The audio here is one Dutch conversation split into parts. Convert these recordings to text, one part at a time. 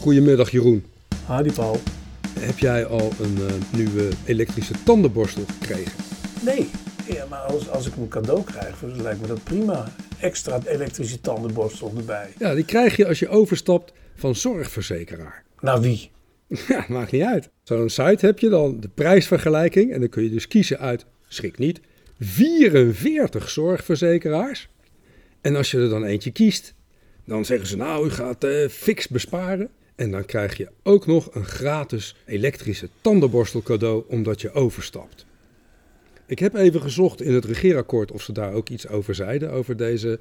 Goedemiddag Jeroen. Hadi Paul. Heb jij al een uh, nieuwe elektrische tandenborstel gekregen? Nee, ja, maar als, als ik een cadeau krijg, dan lijkt me dat prima. Extra elektrische tandenborstel erbij. Ja, die krijg je als je overstapt van zorgverzekeraar. Nou wie? Ja, maakt niet uit. Zo'n site heb je dan de prijsvergelijking en dan kun je dus kiezen uit, schrik niet, 44 zorgverzekeraars. En als je er dan eentje kiest, dan zeggen ze nou, u gaat uh, fix besparen. En dan krijg je ook nog een gratis elektrische tandenborstel cadeau omdat je overstapt. Ik heb even gezocht in het regeerakkoord of ze daar ook iets over zeiden, over deze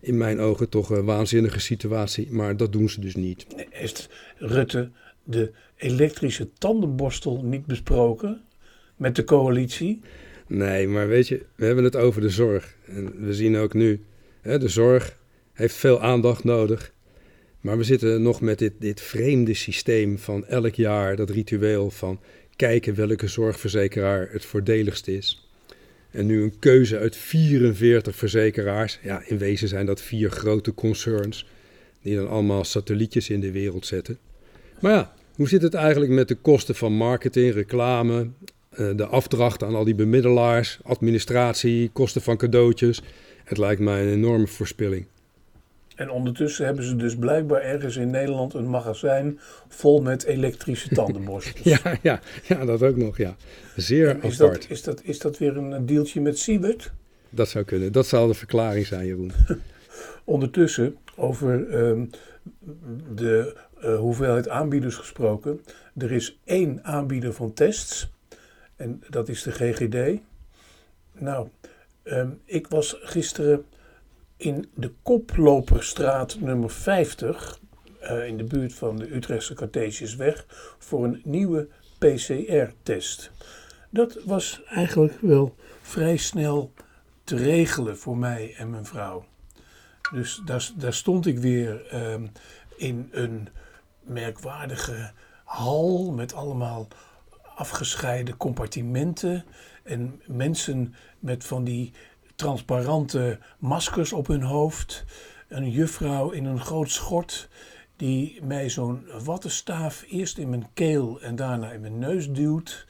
in mijn ogen toch een waanzinnige situatie. Maar dat doen ze dus niet. Heeft Rutte de elektrische tandenborstel niet besproken met de coalitie? Nee, maar weet je, we hebben het over de zorg. En we zien ook nu, hè, de zorg heeft veel aandacht nodig. Maar we zitten nog met dit, dit vreemde systeem van elk jaar, dat ritueel van kijken welke zorgverzekeraar het voordeligst is. En nu een keuze uit 44 verzekeraars. Ja, in wezen zijn dat vier grote concerns die dan allemaal satellietjes in de wereld zetten. Maar ja, hoe zit het eigenlijk met de kosten van marketing, reclame, eh, de afdracht aan al die bemiddelaars, administratie, kosten van cadeautjes? Het lijkt mij een enorme verspilling. En ondertussen hebben ze dus blijkbaar ergens in Nederland een magazijn vol met elektrische tandenborstels. ja, ja, ja, dat ook nog, ja. Zeer is apart. Dat, is, dat, is dat weer een deeltje met Siebert? Dat zou kunnen. Dat zal de verklaring zijn, Jeroen. Ondertussen, over ehm, de uh, hoeveelheid aanbieders gesproken. Er is één aanbieder van tests. En dat is de GGD. Nou, ehm, ik was gisteren in de Koploperstraat nummer 50, uh, in de buurt van de Utrechtse Cartesiusweg, voor een nieuwe PCR-test. Dat was eigenlijk wel vrij snel te regelen voor mij en mijn vrouw. Dus daar, daar stond ik weer uh, in een merkwaardige hal met allemaal afgescheiden compartimenten en mensen met van die transparante maskers op hun hoofd. Een juffrouw in een groot schort die mij zo'n wattenstaaf eerst in mijn keel en daarna in mijn neus duwt.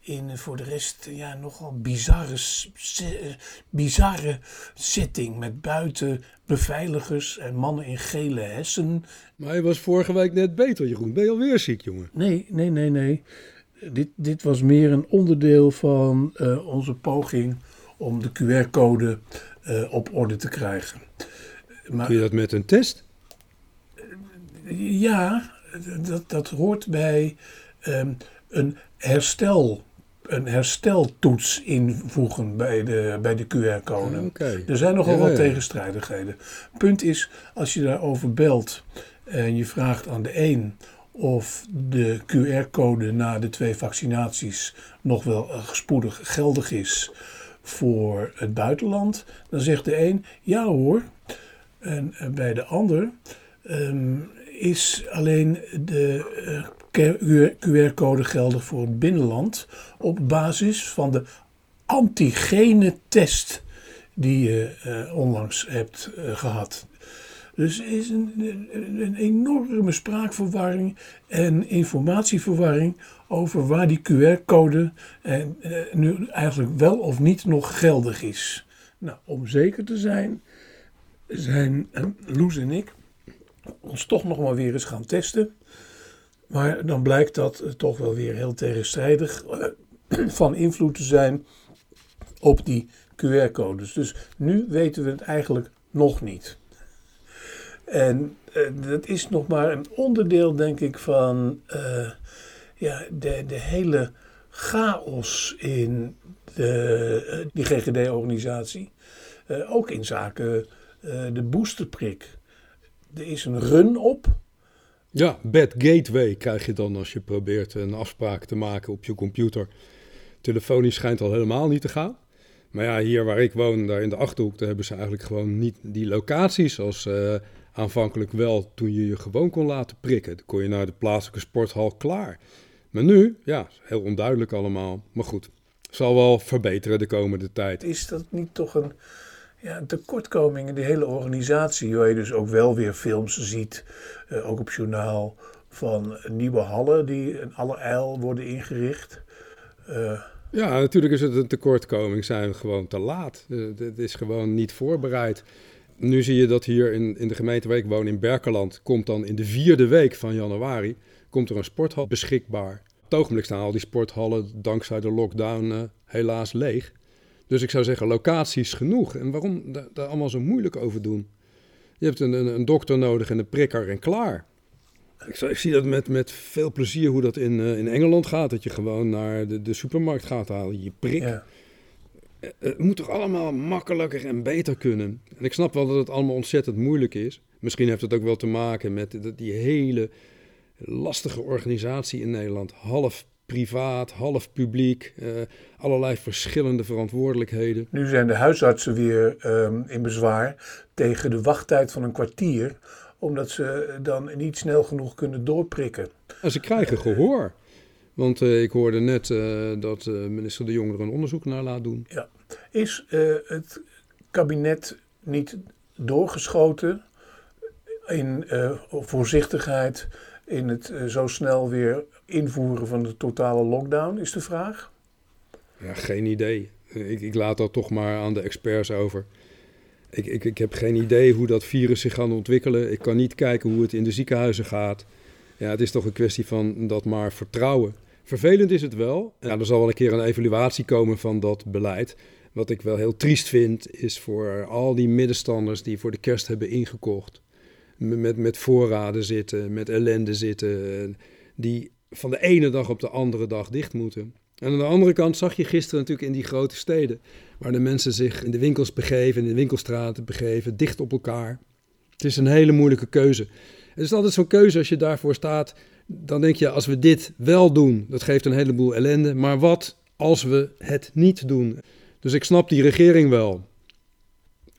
In voor de rest ja, nogal bizarre, bizarre setting met buiten beveiligers en mannen in gele hessen. Maar je was vorige week net beter, Jeroen. Ben je alweer ziek, jongen? Nee, nee, nee, nee. Dit, dit was meer een onderdeel van uh, onze poging om de QR-code uh, op orde te krijgen. Maar, Kun je dat met een test? ja, dat, dat hoort bij um, een herstel een hersteltoets invoegen bij de, bij de QR-code. Ah, okay. Er zijn nogal ja, wat ja. tegenstrijdigheden. Punt is, als je daarover belt en je vraagt aan de een of de QR-code na de twee vaccinaties nog wel spoedig geldig is voor het buitenland, dan zegt de een ja hoor. En bij de ander um, is alleen de uh, QR-code geldig voor het binnenland op basis van de antigene test die je uh, onlangs hebt uh, gehad. Dus er is een, een, enorme spraakverwarring en informatieverwarring over waar die QR-code uh, nu eigenlijk wel of niet nog geldig is. Nou, om zeker te zijn, zijn Loes en ik ons toch nog maar weer eens gaan testen. Maar dan blijkt dat toch wel weer heel tegenstrijdig van invloed te zijn op die QR-codes. Dus nu weten we het eigenlijk nog niet. En uh, dat is nog maar een onderdeel, denk ik, van uh, ja, de, de hele chaos in de, uh, die GGD-organisatie. ook in zaken de boosterprik. Er is een run op. Ja, bad gateway krijg je dan als je probeert een afspraak te maken op je computer. Telefonisch schijnt al helemaal niet te gaan. Maar ja, hier waar ik woon, daar in de Achterhoek, daar hebben ze eigenlijk gewoon niet die locaties als aanvankelijk wel toen je je gewoon kon laten prikken. Dan kon je naar de plaatselijke sporthal klaar. Maar nu, ja, heel onduidelijk allemaal. Maar goed, zal wel verbeteren de komende tijd. Is dat niet toch een, ja, een tekortkoming in de hele organisatie, waar je dus ook wel weer films ziet, uh, ook op journaal, van nieuwe hallen die in alle eil worden ingericht. Uh, ja, natuurlijk is het een tekortkoming. Zijn we gewoon te laat. Het is gewoon niet voorbereid. Nu zie je dat hier in, in de gemeente waar ik woon, in Berkeland, komt dan in de vierde week van januari, komt er een sporthal beschikbaar. Op het ogenblik staan al die sporthallen dankzij de lockdown uh, helaas leeg. Dus ik zou zeggen, locaties genoeg. En waarom daar allemaal zo moeilijk over doen? Je hebt een, een, een dokter nodig en een prikker en klaar. Ik, ik, zie dat met, met veel plezier hoe dat in, uh, in Engeland gaat. Dat je gewoon naar de, de supermarkt gaat halen, je prik. Ja. Eh, het moet toch allemaal makkelijker en beter kunnen. En ik snap wel dat het allemaal ontzettend moeilijk is. Misschien heeft het ook wel te maken met die hele lastige organisatie in Nederland. Half privaat, half publiek, uh, allerlei verschillende verantwoordelijkheden. Nu zijn de huisartsen weer um, in bezwaar tegen de wachttijd van een kwartier, omdat ze dan niet snel genoeg kunnen doorprikken. En ze krijgen gehoor. Want uh, ik hoorde net uh, dat minister De Jonge er een onderzoek naar laat doen. Ja. Is het kabinet niet doorgeschoten in voorzichtigheid in het zo snel weer invoeren van de totale lockdown, is de vraag? Ja, geen idee. Ik, ik laat dat toch maar aan de experts over. Ik, ik, ik heb geen idee hoe dat virus zich gaat ontwikkelen. Ik kan niet kijken hoe het in de ziekenhuizen gaat. Ja, het is toch een kwestie van dat maar vertrouwen. Vervelend is het wel. Ja, er zal wel een keer een evaluatie komen van dat beleid. Wat ik wel heel triest vind, is voor al die middenstanders die voor de kerst hebben ingekocht. Met, met voorraden zitten, met ellende zitten. Die van de ene dag op de andere dag dicht moeten. En aan de andere kant zag je gisteren natuurlijk in die grote steden, waar de mensen zich in de winkels begeven, in de winkelstraten begeven, dicht op elkaar. Het is een hele moeilijke keuze. Het is altijd zo'n keuze als je daarvoor staat. Dan denk je, als we dit wel doen, dat geeft een heleboel ellende. Maar wat als we het niet doen? Dus ik snap die regering wel.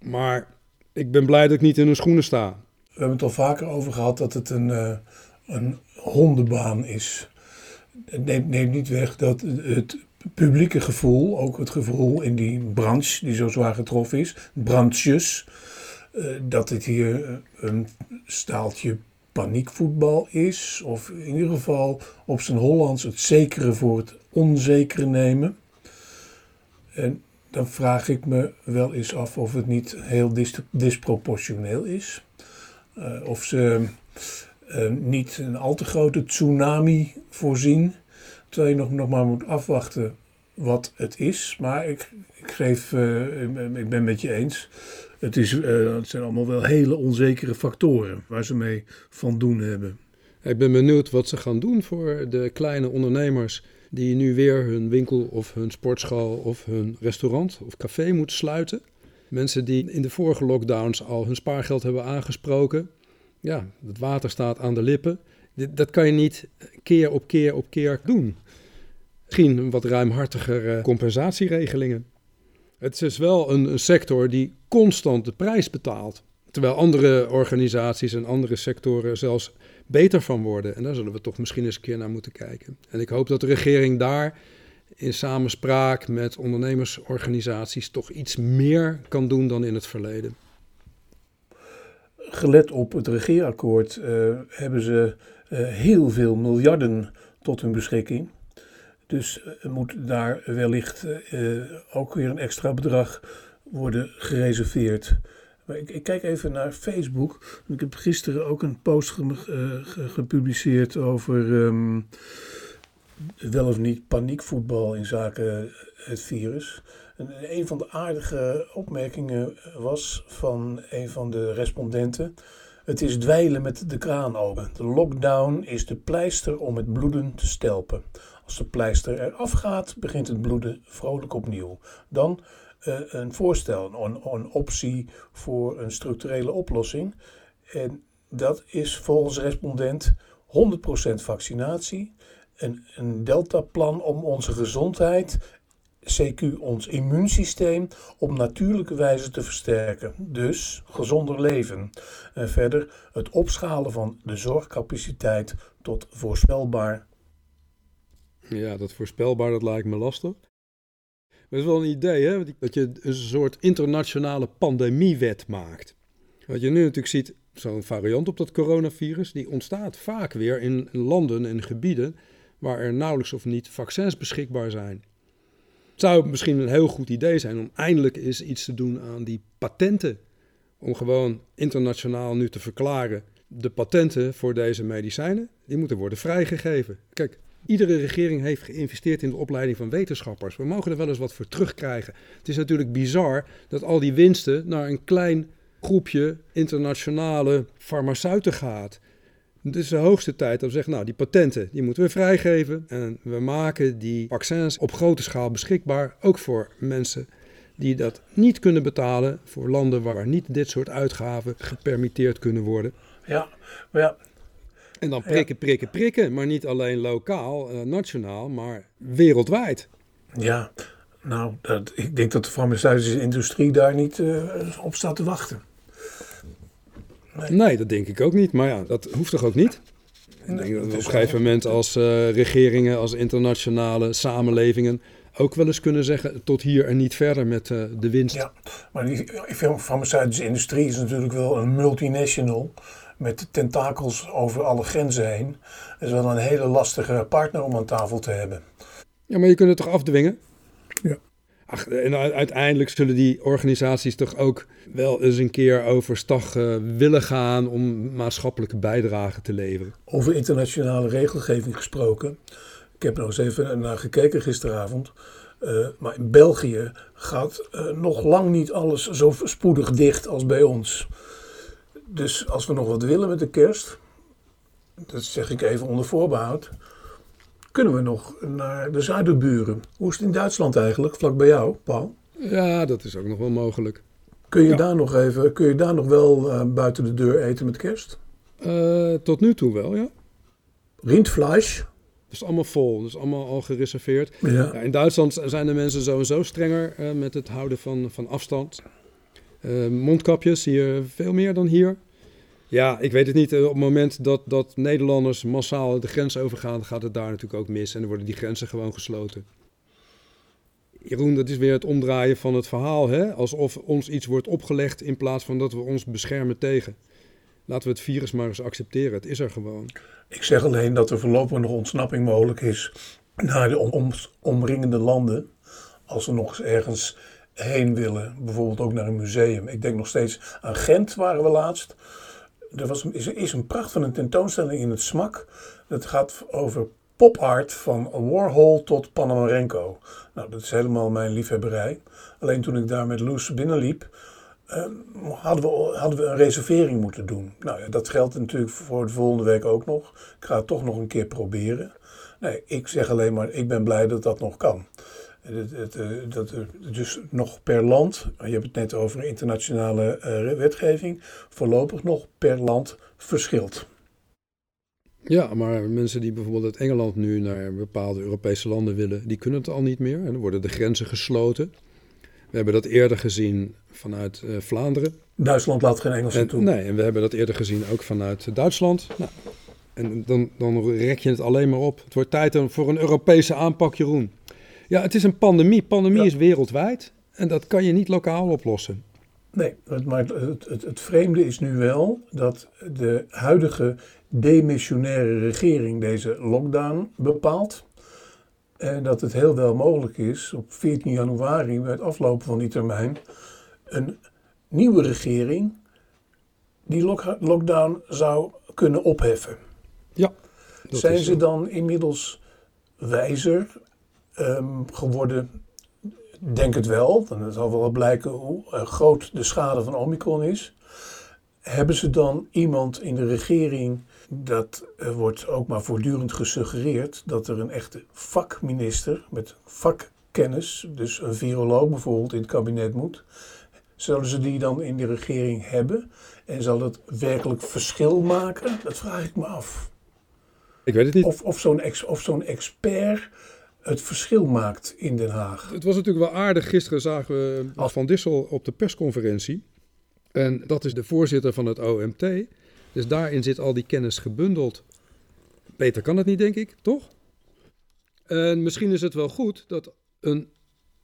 Maar ik ben blij dat ik niet in hun schoenen sta. We hebben het al vaker over gehad dat het een, uh, een hondenbaan is. Neemt, neemt niet weg dat het publieke gevoel, ook het gevoel in die branche die zo zwaar getroffen is, branches, eh, dat het hier een staaltje paniekvoetbal is, of in ieder geval op zijn Hollands het zekere voor het onzekere nemen. En dan vraag ik me wel eens af of het niet heel disproportioneel is. Uh, of ze uh, niet een al te grote tsunami voorzien. Terwijl je nog, nog maar moet afwachten wat het is. Maar ik, ik, geef, uh, ik ben met je eens. Het, is, het zijn allemaal wel hele onzekere factoren waar ze mee van doen hebben. Ik ben benieuwd wat ze gaan doen voor de kleine ondernemers die nu weer hun winkel of hun sportschool of hun restaurant of café moeten sluiten. Mensen die in de vorige lockdowns al hun spaargeld hebben aangesproken, ja, het water staat aan de lippen. Dat kan je niet keer op keer op keer doen. Misschien wat ruimhartiger compensatieregelingen. Het is wel een, een, sector die constant de prijs betaalt. Terwijl andere organisaties en andere sectoren zelfs beter van worden. En daar zullen we toch misschien eens een keer naar moeten kijken. En ik hoop dat de regering daar in samenspraak met ondernemersorganisaties toch iets meer kan doen dan in het verleden gelet op het regeerakkoord uh, hebben ze uh, heel veel miljarden tot hun beschikking. Dus uh, moet daar wellicht ook weer een extra bedrag worden gereserveerd. Maar ik, ik, kijk even naar Facebook. Ik heb gisteren ook een post ge, gepubliceerd over um, wel of niet paniekvoetbal in zaken het virus. En een van de aardige opmerkingen was van een van de respondenten. Het is dweilen met de kraan open. De lockdown is de pleister om het bloeden te stelpen. Als de pleister eraf gaat, begint het bloeden vrolijk opnieuw. Dan uh, een voorstel, een, een optie voor een structurele oplossing. En dat is volgens respondent 100% vaccinatie, een, een deltaplan om onze gezondheid CQ ons immuunsysteem op natuurlijke wijze te versterken. Dus gezonder leven. En verder het opschalen van de zorgcapaciteit tot voorspelbaar. Ja, dat voorspelbaar, dat lijkt me lastig. Maar het is wel een idee, hè? Dat je een soort internationale pandemiewet maakt. Wat je nu natuurlijk ziet, zo'n variant op dat coronavirus, die ontstaat vaak weer in landen en gebieden waar er nauwelijks of niet vaccins beschikbaar zijn. Het zou misschien een heel goed idee zijn om eindelijk eens iets te doen aan die patenten. Om gewoon internationaal nu te verklaren, de patenten voor deze medicijnen, die moeten worden vrijgegeven. Kijk, iedere regering heeft geïnvesteerd in de opleiding van wetenschappers. We mogen er wel eens wat voor terugkrijgen. Het is natuurlijk bizar dat al die winsten naar een klein groepje internationale farmaceuten gaat. Het is de hoogste tijd dat we zeggen, nou die patenten die moeten we vrijgeven. En we maken die vaccins op grote schaal beschikbaar, ook voor mensen die dat niet kunnen betalen. Voor landen waar niet dit soort uitgaven gepermitteerd kunnen worden. Ja, maar ja. En dan prikken, prikken, prikken. Maar niet alleen lokaal, uh, nationaal, maar wereldwijd. Ja, nou, dat, ik denk dat de farmaceutische industrie daar niet uh, op staat te wachten. Nee. dat denk ik ook niet. Maar ja, dat hoeft toch ook niet? Ik denk dat we op een gegeven moment als uh, regeringen, als internationale samenlevingen ook wel eens kunnen zeggen tot hier en niet verder met uh, de winst. Ja, maar die farmaceutische industrie is natuurlijk wel een multinational met tentakels over alle grenzen heen. Is wel een hele lastige partner om aan tafel te hebben. Ja, maar je kunt het toch afdwingen? Ja. Ach, en uiteindelijk zullen die organisaties toch ook wel eens een keer overstag uh, willen gaan om maatschappelijke bijdrage te leveren. Over internationale regelgeving gesproken. Ik heb er nog eens even naar gekeken gisteravond. Uh, maar in België gaat uh, nog lang niet alles zo spoedig dicht als bij ons. Dus als we nog wat willen met de kerst, dat zeg ik even onder voorbehoud, kunnen we nog naar de zuiderburen. Hoe is het in Duitsland eigenlijk, vlak bij jou, Paul? Ja, dat is ook nog wel mogelijk. Kun je, daar, nog even, kun je daar nog wel uh, buiten de deur eten met kerst? Uh, tot nu toe wel, ja. Rindvlees? Dat is allemaal vol, dat is allemaal al gereserveerd. Ja. Ja, in Duitsland zijn de mensen sowieso strenger uh, met het houden van, van afstand. Mondkapjes hier veel meer dan hier. Ja, ik weet het niet. Op het moment dat, dat Nederlanders massaal de grens overgaan, gaat het daar natuurlijk ook mis. En dan worden die grenzen gewoon gesloten. Jeroen, dat is weer het omdraaien van het verhaal. Hè? Alsof ons iets wordt opgelegd in plaats van dat we ons beschermen tegen. Laten we het virus maar eens accepteren. Het is er gewoon. Ik zeg alleen dat er voorlopig nog ontsnapping mogelijk is naar de om, omringende landen. Als we nog eens ergens heen willen. Bijvoorbeeld ook naar een museum. Ik denk nog steeds aan Gent waren we laatst. Er was, is, een pracht van een tentoonstelling in het SMAK. Dat gaat over popart van Warhol tot Panomarenko. Nou, dat is helemaal mijn liefhebberij. Alleen toen ik daar met Loes binnenliep, uh, hadden, we, hadden we een reservering moeten doen. Nou ja, dat geldt natuurlijk voor de volgende week ook nog. Ik ga het toch nog een keer proberen. Nee, ik zeg alleen maar, ik ben blij dat dat nog kan. Het, het, eh, dat er dus nog per land, je hebt het net over internationale uh, wetgeving, voorlopig nog per land verschilt. Ja, maar mensen die bijvoorbeeld uit Engeland nu naar bepaalde Europese landen willen, die kunnen het al niet meer. En dan worden de grenzen gesloten. We hebben dat eerder gezien vanuit uh, Vlaanderen. Duitsland laat geen Engelsen toe. Nee, en we hebben dat eerder gezien ook vanuit Duitsland. Nou, en dan, dan rek je het alleen maar op. Het wordt tijd voor een Europese aanpak, Jeroen. Ja, het is een pandemie. Pandemie is wereldwijd. En dat kan je niet lokaal oplossen. Nee, maar het, het, het, vreemde is nu wel dat de huidige demissionaire regering deze lockdown bepaalt. En dat het heel wel mogelijk is op 14 januari, bij het aflopen van die termijn, een nieuwe regering die lockdown zou kunnen opheffen. Ja. Zijn ze dan inmiddels wijzer um, geworden? Denk het wel. Dan zal wel blijken hoe uh, groot de schade van Omicron is. Hebben ze dan iemand in de regering dat er wordt ook maar voortdurend gesuggereerd dat er een echte vakminister met vakkennis, dus een viroloog bijvoorbeeld, in het kabinet moet. Zullen ze die dan in de regering hebben? En zal dat werkelijk verschil maken? Dat vraag ik me af. Ik weet het niet. Of, of zo'n ex, zo'n expert het verschil maakt in Den Haag. Het was natuurlijk wel aardig. Gisteren zagen we Van Dissel op de persconferentie. En dat is de voorzitter van het OMT. Dus daarin zit al die kennis gebundeld. Beter kan het niet, denk ik, toch? En misschien is het wel goed dat een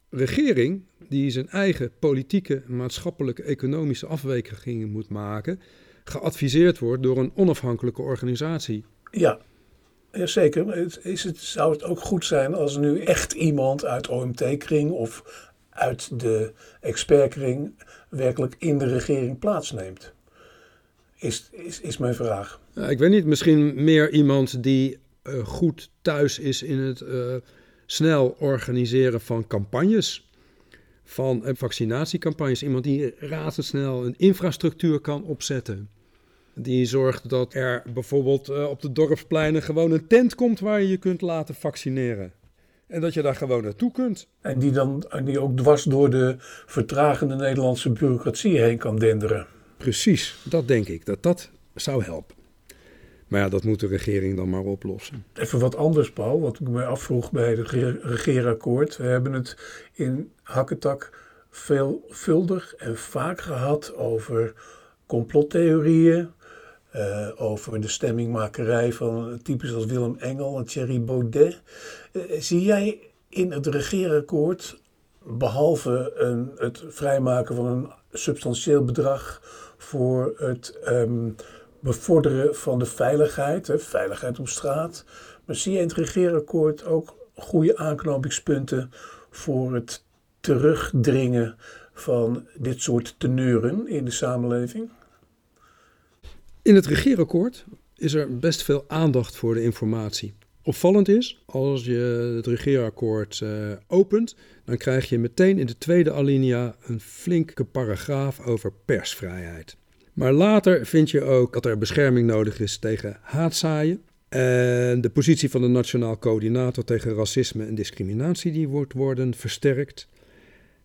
regering die zijn eigen politieke, maatschappelijke, economische afwegingen moet maken, geadviseerd wordt door een onafhankelijke organisatie. Ja, ja zeker. Is het, zou het ook goed zijn als nu echt iemand uit OMT-kring of uit de expertkring werkelijk in de regering plaatsneemt? Is, is, is mijn vraag. Ik weet niet, misschien meer iemand die uh, goed thuis is in het uh, snel organiseren van campagnes. Van uh, vaccinatiecampagnes. Iemand die razendsnel een infrastructuur kan opzetten. Die zorgt dat er bijvoorbeeld op de dorpspleinen gewoon een tent komt waar je je kunt laten vaccineren. En dat je daar gewoon naartoe kunt. En die dan die ook dwars door de vertragende Nederlandse bureaucratie heen kan denderen. Precies, dat denk ik, dat dat zou helpen. Maar ja, dat moet de regering dan maar oplossen. Even wat anders, Paul, wat ik me afvroeg bij het regeerakkoord. We hebben het in Hakketak veelvuldig en vaak gehad over complottheorieën, uh, over de stemmingmakerij van types als Willem Engel en Thierry Baudet. Uh, zie jij in het regeerakkoord, behalve een, het vrijmaken van een substantieel bedrag voor het um, bevorderen van de veiligheid, hè, veiligheid op straat, maar zie je in het regeerakkoord ook goede aanknopingspunten voor het terugdringen van dit soort teneuren in de samenleving? In het regeerakkoord is er best veel aandacht voor de informatie. Opvallend is, als je het regeerakkoord uh, opent, dan krijg je meteen in de tweede alinea een flinke paragraaf over persvrijheid. Maar later vind je ook dat er bescherming nodig is tegen haatzaaien. En de positie van de Nationaal Coördinator tegen Racisme en Discriminatie die wordt worden versterkt.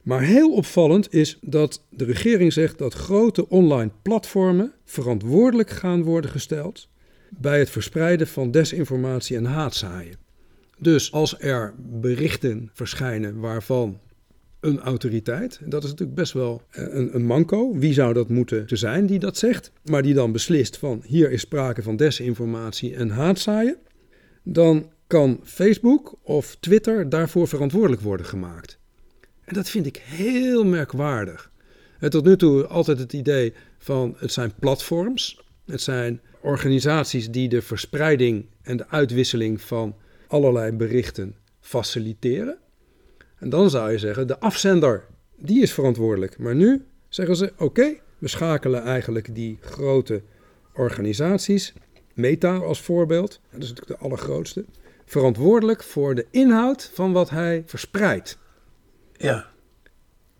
Maar heel opvallend is dat de regering zegt dat grote online platformen verantwoordelijk gaan worden gesteld bij het verspreiden van desinformatie en haatzaaien. Dus als er berichten verschijnen waarvan een autoriteit, dat is natuurlijk best wel eh, een, een manco. Wie zou dat moeten zijn die dat zegt, maar die dan beslist van hier is sprake van desinformatie en haatzaaien, dan kan Facebook of Twitter daarvoor verantwoordelijk worden gemaakt. En dat vind ik heel merkwaardig. En tot nu toe altijd het idee van het zijn platforms, het zijn organisaties die de verspreiding en de uitwisseling van allerlei berichten faciliteren. En dan zou je zeggen, de afzender, die is verantwoordelijk. Maar nu zeggen ze, oké, we schakelen eigenlijk die grote organisaties, Meta als voorbeeld, dat is natuurlijk de allergrootste, verantwoordelijk voor de inhoud van wat hij verspreidt. Ja.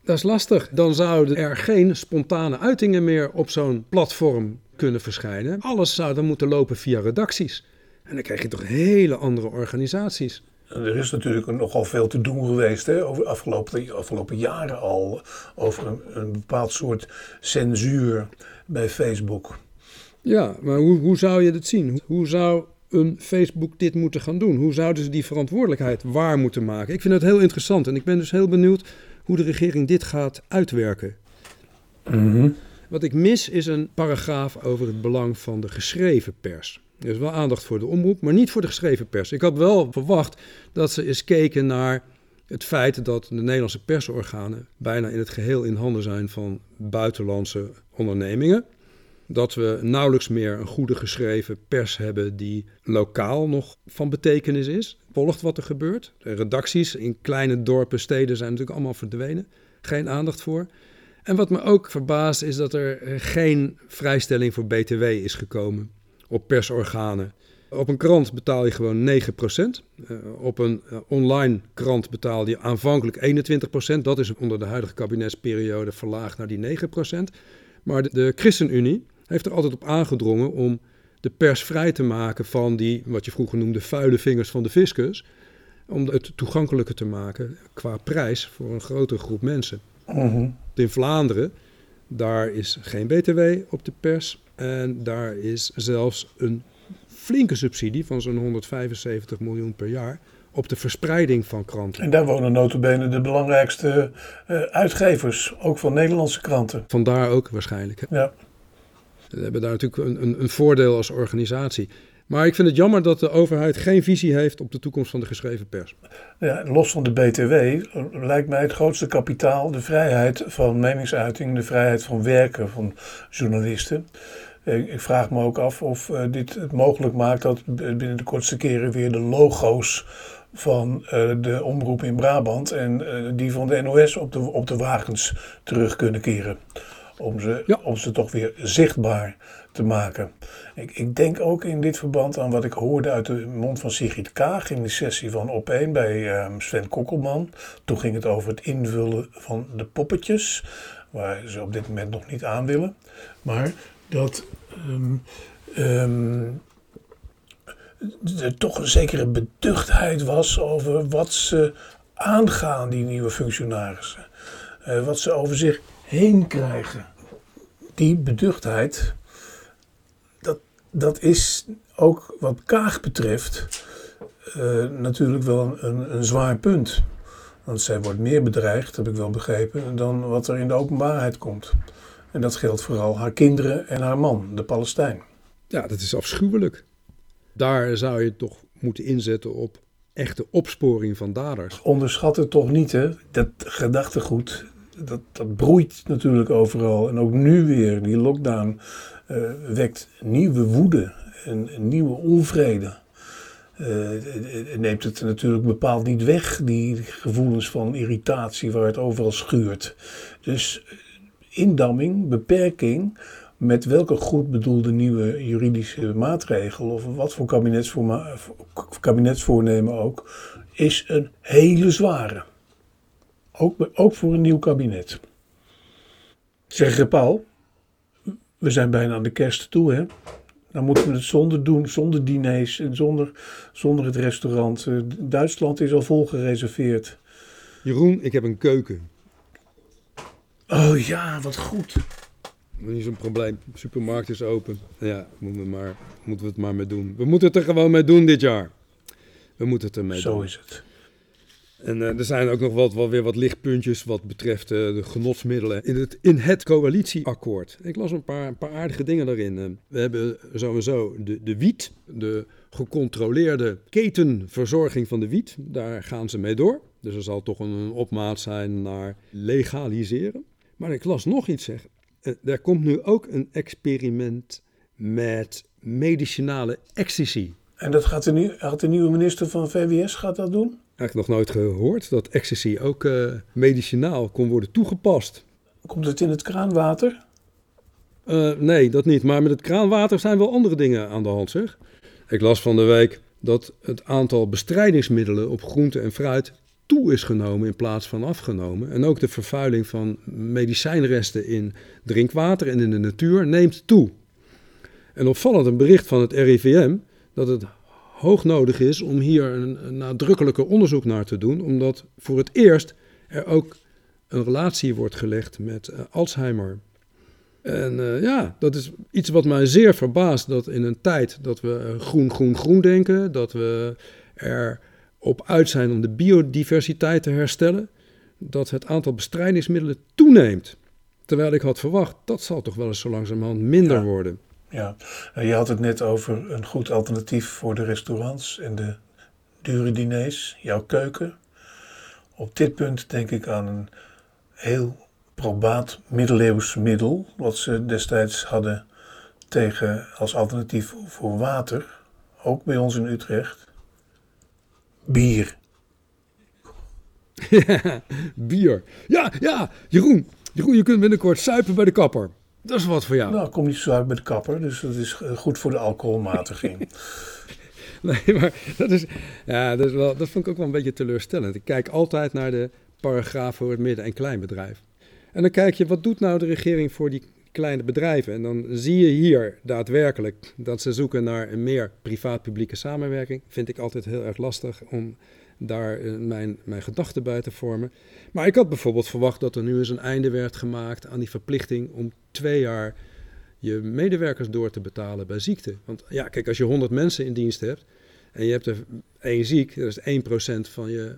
Dat is lastig. Dan zouden er geen spontane uitingen meer op zo'n platform kunnen verschijnen. Alles zou dan moeten lopen via redacties. En dan krijg je toch hele andere organisaties. Er is natuurlijk nogal veel te doen geweest hè, over de afgelopen, afgelopen jaren al. Over een, een bepaald soort censuur bij Facebook. Ja, maar hoe, hoe zou je dat zien? Hoe zou een Facebook dit moeten gaan doen? Hoe zouden ze die verantwoordelijkheid waar moeten maken? Ik vind het heel interessant en ik ben dus heel benieuwd hoe de regering dit gaat uitwerken. Mm Wat ik mis is een paragraaf over het belang van de geschreven pers. Er is wel aandacht voor de omroep, maar niet voor de geschreven pers. Ik had wel verwacht dat ze eens keken naar het feit dat de Nederlandse persorganen bijna in het geheel in handen zijn van buitenlandse ondernemingen. Dat we nauwelijks meer een goede geschreven pers hebben die lokaal nog van betekenis is. Volgt wat er gebeurt. De redacties in kleine dorpen, steden zijn natuurlijk allemaal verdwenen. Geen aandacht voor. En wat me ook verbaast is dat er geen vrijstelling voor BTW is gekomen op persorganen. Op een krant betaal je gewoon 9%. Uh, eh, op een uh, online krant betaal je aanvankelijk 21%. Dat is onder de huidige kabinetsperiode verlaagd naar die 9%. Maar de, de ChristenUnie heeft er altijd op aangedrongen om de pers vrij te maken van die, wat je vroeger noemde, vuile vingers van de fiscus. Om het toegankelijker te maken qua prijs voor een grotere groep mensen. Mhm. In Vlaanderen, daar is geen BTW op de pers. En daar is zelfs een flinke subsidie van zo'n 175 miljoen per jaar op de verspreiding van kranten. En daar wonen notabene de belangrijkste uh, uitgevers, ook van Nederlandse kranten. Vandaar ook waarschijnlijk. Hè? Ja. We hebben daar natuurlijk een, een, een, voordeel als organisatie. Maar ik vind het jammer dat de overheid geen visie heeft op de toekomst van de geschreven pers. Ja, los van de BTW lijkt mij het grootste kapitaal de vrijheid van meningsuiting, de vrijheid van werken van journalisten. ik vraag me ook af of dit het mogelijk maakt dat binnen de kortste keren weer de logo's van de omroep in Brabant en die van de NOS op de, op de wagens terug kunnen keren. Om ze, om ze toch weer zichtbaar te maken. Ik, ik, denk ook in dit verband aan wat ik hoorde uit de mond van Sigrid Kaag in de sessie van Op1 bij ehm, Sven Kokkelman. Toen ging het over het invullen van de poppetjes, waar ze op dit moment nog niet aan willen. Maar dat um, um, er toch een zekere beduchtheid was over wat ze aangaan, die nieuwe functionarissen. Uh, wat ze over zich heen krijgen. Die beduchtheid, dat is ook wat Kaag betreft uh, natuurlijk wel een, een, zwaar punt. Want zij wordt meer bedreigd, heb ik wel begrepen, dan wat er in de openbaarheid komt. En dat geldt vooral haar kinderen en haar man, de Palestijn. Ja, dat is afschuwelijk. Daar zou je toch moeten inzetten op echte opsporing van daders. Onderschat het toch niet, hè? Dat gedachtegoed, dat, dat broeit natuurlijk overal. En ook nu weer, die lockdown uh, wekt nieuwe woede en, nieuwe onvrede. Uh, neemt het natuurlijk bepaald niet weg, die gevoelens van irritatie waar het overal schuurt. Dus indamming, beperking, met welke goed bedoelde nieuwe juridische maatregel of wat voor kabinetsvoornemen ook, is een hele zware. Ook, ook voor een nieuw kabinet. Zeg Paul, we zijn bijna aan de kerst toe, hè? Dan moeten we het zonder doen, zonder diners en zonder, zonder het restaurant. Uh, Duitsland is al vol gereserveerd. Jeroen, ik heb een keuken. Oh ja, wat goed. Niet zo'n probleem. De supermarkt is open. Ja, moeten we, maar, moeten we het maar mee doen. We moeten het er gewoon mee doen dit jaar. We moeten het ermee Zo doen. Zo is het. En uh, er zijn ook nog wel weer wat lichtpuntjes wat betreft uh, de genotsmiddelen in het, in het coalitieakkoord. Ik las een paar, een paar aardige dingen daarin. Uh, we hebben sowieso de, de wiet, de gecontroleerde ketenverzorging van de wiet. Daar gaan ze mee door. Dus er zal toch een opmaat zijn naar legaliseren. Maar ik las nog iets zeg. er komt nu ook een experiment met medicinale ecstasy. En dat gaat de, nieuw, gaat de nieuwe minister van VWS gaat dat doen? eigenlijk nog nooit gehoord dat ecstasy ook uh, medicinaal kon worden toegepast. Komt het in het kraanwater? Uh, nee, dat niet. Maar met het kraanwater zijn wel andere dingen aan de hand, zeg. Ik las van de week dat het aantal bestrijdingsmiddelen op groente en fruit toe is genomen in plaats van afgenomen. En ook de vervuiling van medicijnresten in drinkwater en in de natuur neemt toe. En opvallend een bericht van het RIVM dat het hoog nodig is om hier een, een nadrukkelijker onderzoek naar te doen, omdat voor het eerst er ook een relatie wordt gelegd met uh, Alzheimer. En uh, ja, dat is iets wat mij zeer verbaast, dat in een tijd dat we groen, groen, groen denken, dat we er op uit zijn om de biodiversiteit te herstellen, dat het aantal bestrijdingsmiddelen toeneemt. Terwijl ik had verwacht, dat zal toch wel eens zo langzamerhand minder ja. worden. Ja, eh, je had het net over een goed alternatief voor de restaurants en de dure diners, jouw keuken. Op dit punt denk ik aan een heel probaat middeleeuws middel, wat ze destijds hadden tegen als alternatief voor water, ook bij ons in Utrecht. Bier. Bier. Ja, ja, Jeroen, Jeroen, je kunt binnenkort suipen bij de kapper. Dat is wat voor jou. Nou, ik kom niet zo uit met de kapper, dus dat is eh, goed voor de alcoholmatiging. nee, maar dat is, ja, dat, is wel, dat vond ik ook wel een beetje teleurstellend. Ik kijk altijd naar de paragraaf voor het midden- en kleinbedrijf. En dan kijk je, wat doet nou de regering voor die kleine bedrijven? En dan zie je hier daadwerkelijk dat ze zoeken naar een meer privaat-publieke samenwerking. Vind ik altijd heel erg lastig om daar eh, mijn, mijn gedachten bij te vormen. Maar ik had bijvoorbeeld verwacht dat er nu eens een einde werd gemaakt aan die verplichting om twee jaar je medewerkers door te betalen bij ziekte. Want ja, kijk, als je 100 mensen in dienst hebt en je hebt er één ziek, dat is 1% van je,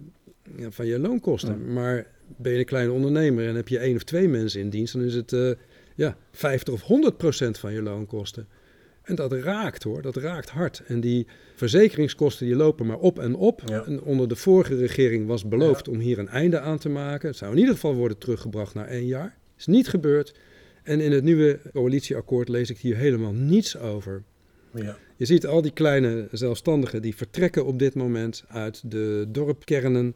van je loonkosten. Ja. Maar ben je een kleine ondernemer en heb je één of twee mensen in dienst, dan is het uh, ja, 50 of 100% van je loonkosten. En dat raakt hoor, dat raakt hard. En die verzekeringskosten die lopen maar op en op. Ja. En onder de vorige regering was beloofd ja. om hier een einde aan te maken. Het zou in ieder geval worden teruggebracht naar één jaar. Is niet gebeurd. En in het nieuwe coalitieakkoord lees ik hier helemaal niets over. Ja. Je ziet al die kleine zelfstandigen die vertrekken op dit moment uit de dorpkernen.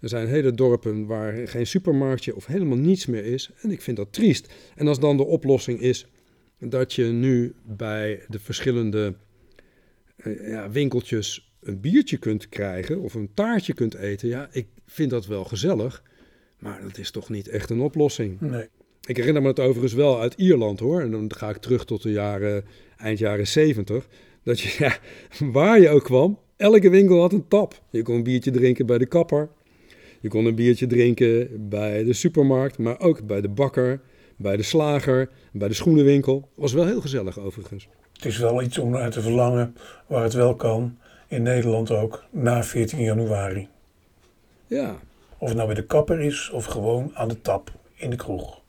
Er zijn hele dorpen waar geen supermarktje of helemaal niets meer is. En ik vind dat triest. En als dan de oplossing is dat je nu bij de verschillende eh, ja, winkeltjes een biertje kunt krijgen of een taartje kunt eten. Ja, ik vind dat wel gezellig. Maar dat is toch niet echt een oplossing. Nee. Ik herinner me het overigens wel uit Ierland hoor. En dan ga ik terug tot de jaren, eind jaren 70. Dat je, ja, waar je ook kwam, elke winkel had een tap. Je kon een biertje drinken bij de kapper. Je kon een biertje drinken bij de supermarkt, maar ook bij de bakker, bij de slager, bij de schoenenwinkel. Was wel heel gezellig overigens. Het is wel iets om naar te verlangen waar het wel kan. In Nederland ook, na 14 januari. Ja, Of het nou bij de kapper is of gewoon aan de tap in de kroeg.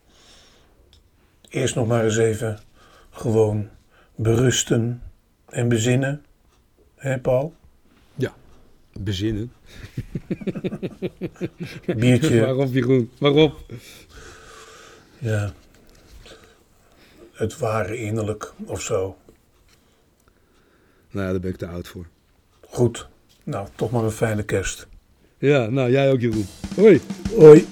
Eerst nog maar eens even gewoon berusten en bezinnen. Hé Paul? bezinnen. Biertje. Waarop Jeroen? Waarop? Ja. Het ware innerlijk of zo. Nou ja, daar ben ik te oud voor. Goed. Nou, toch maar een fijne kerst. Ja, nou jij ook Jeroen. Hoi. Hoi.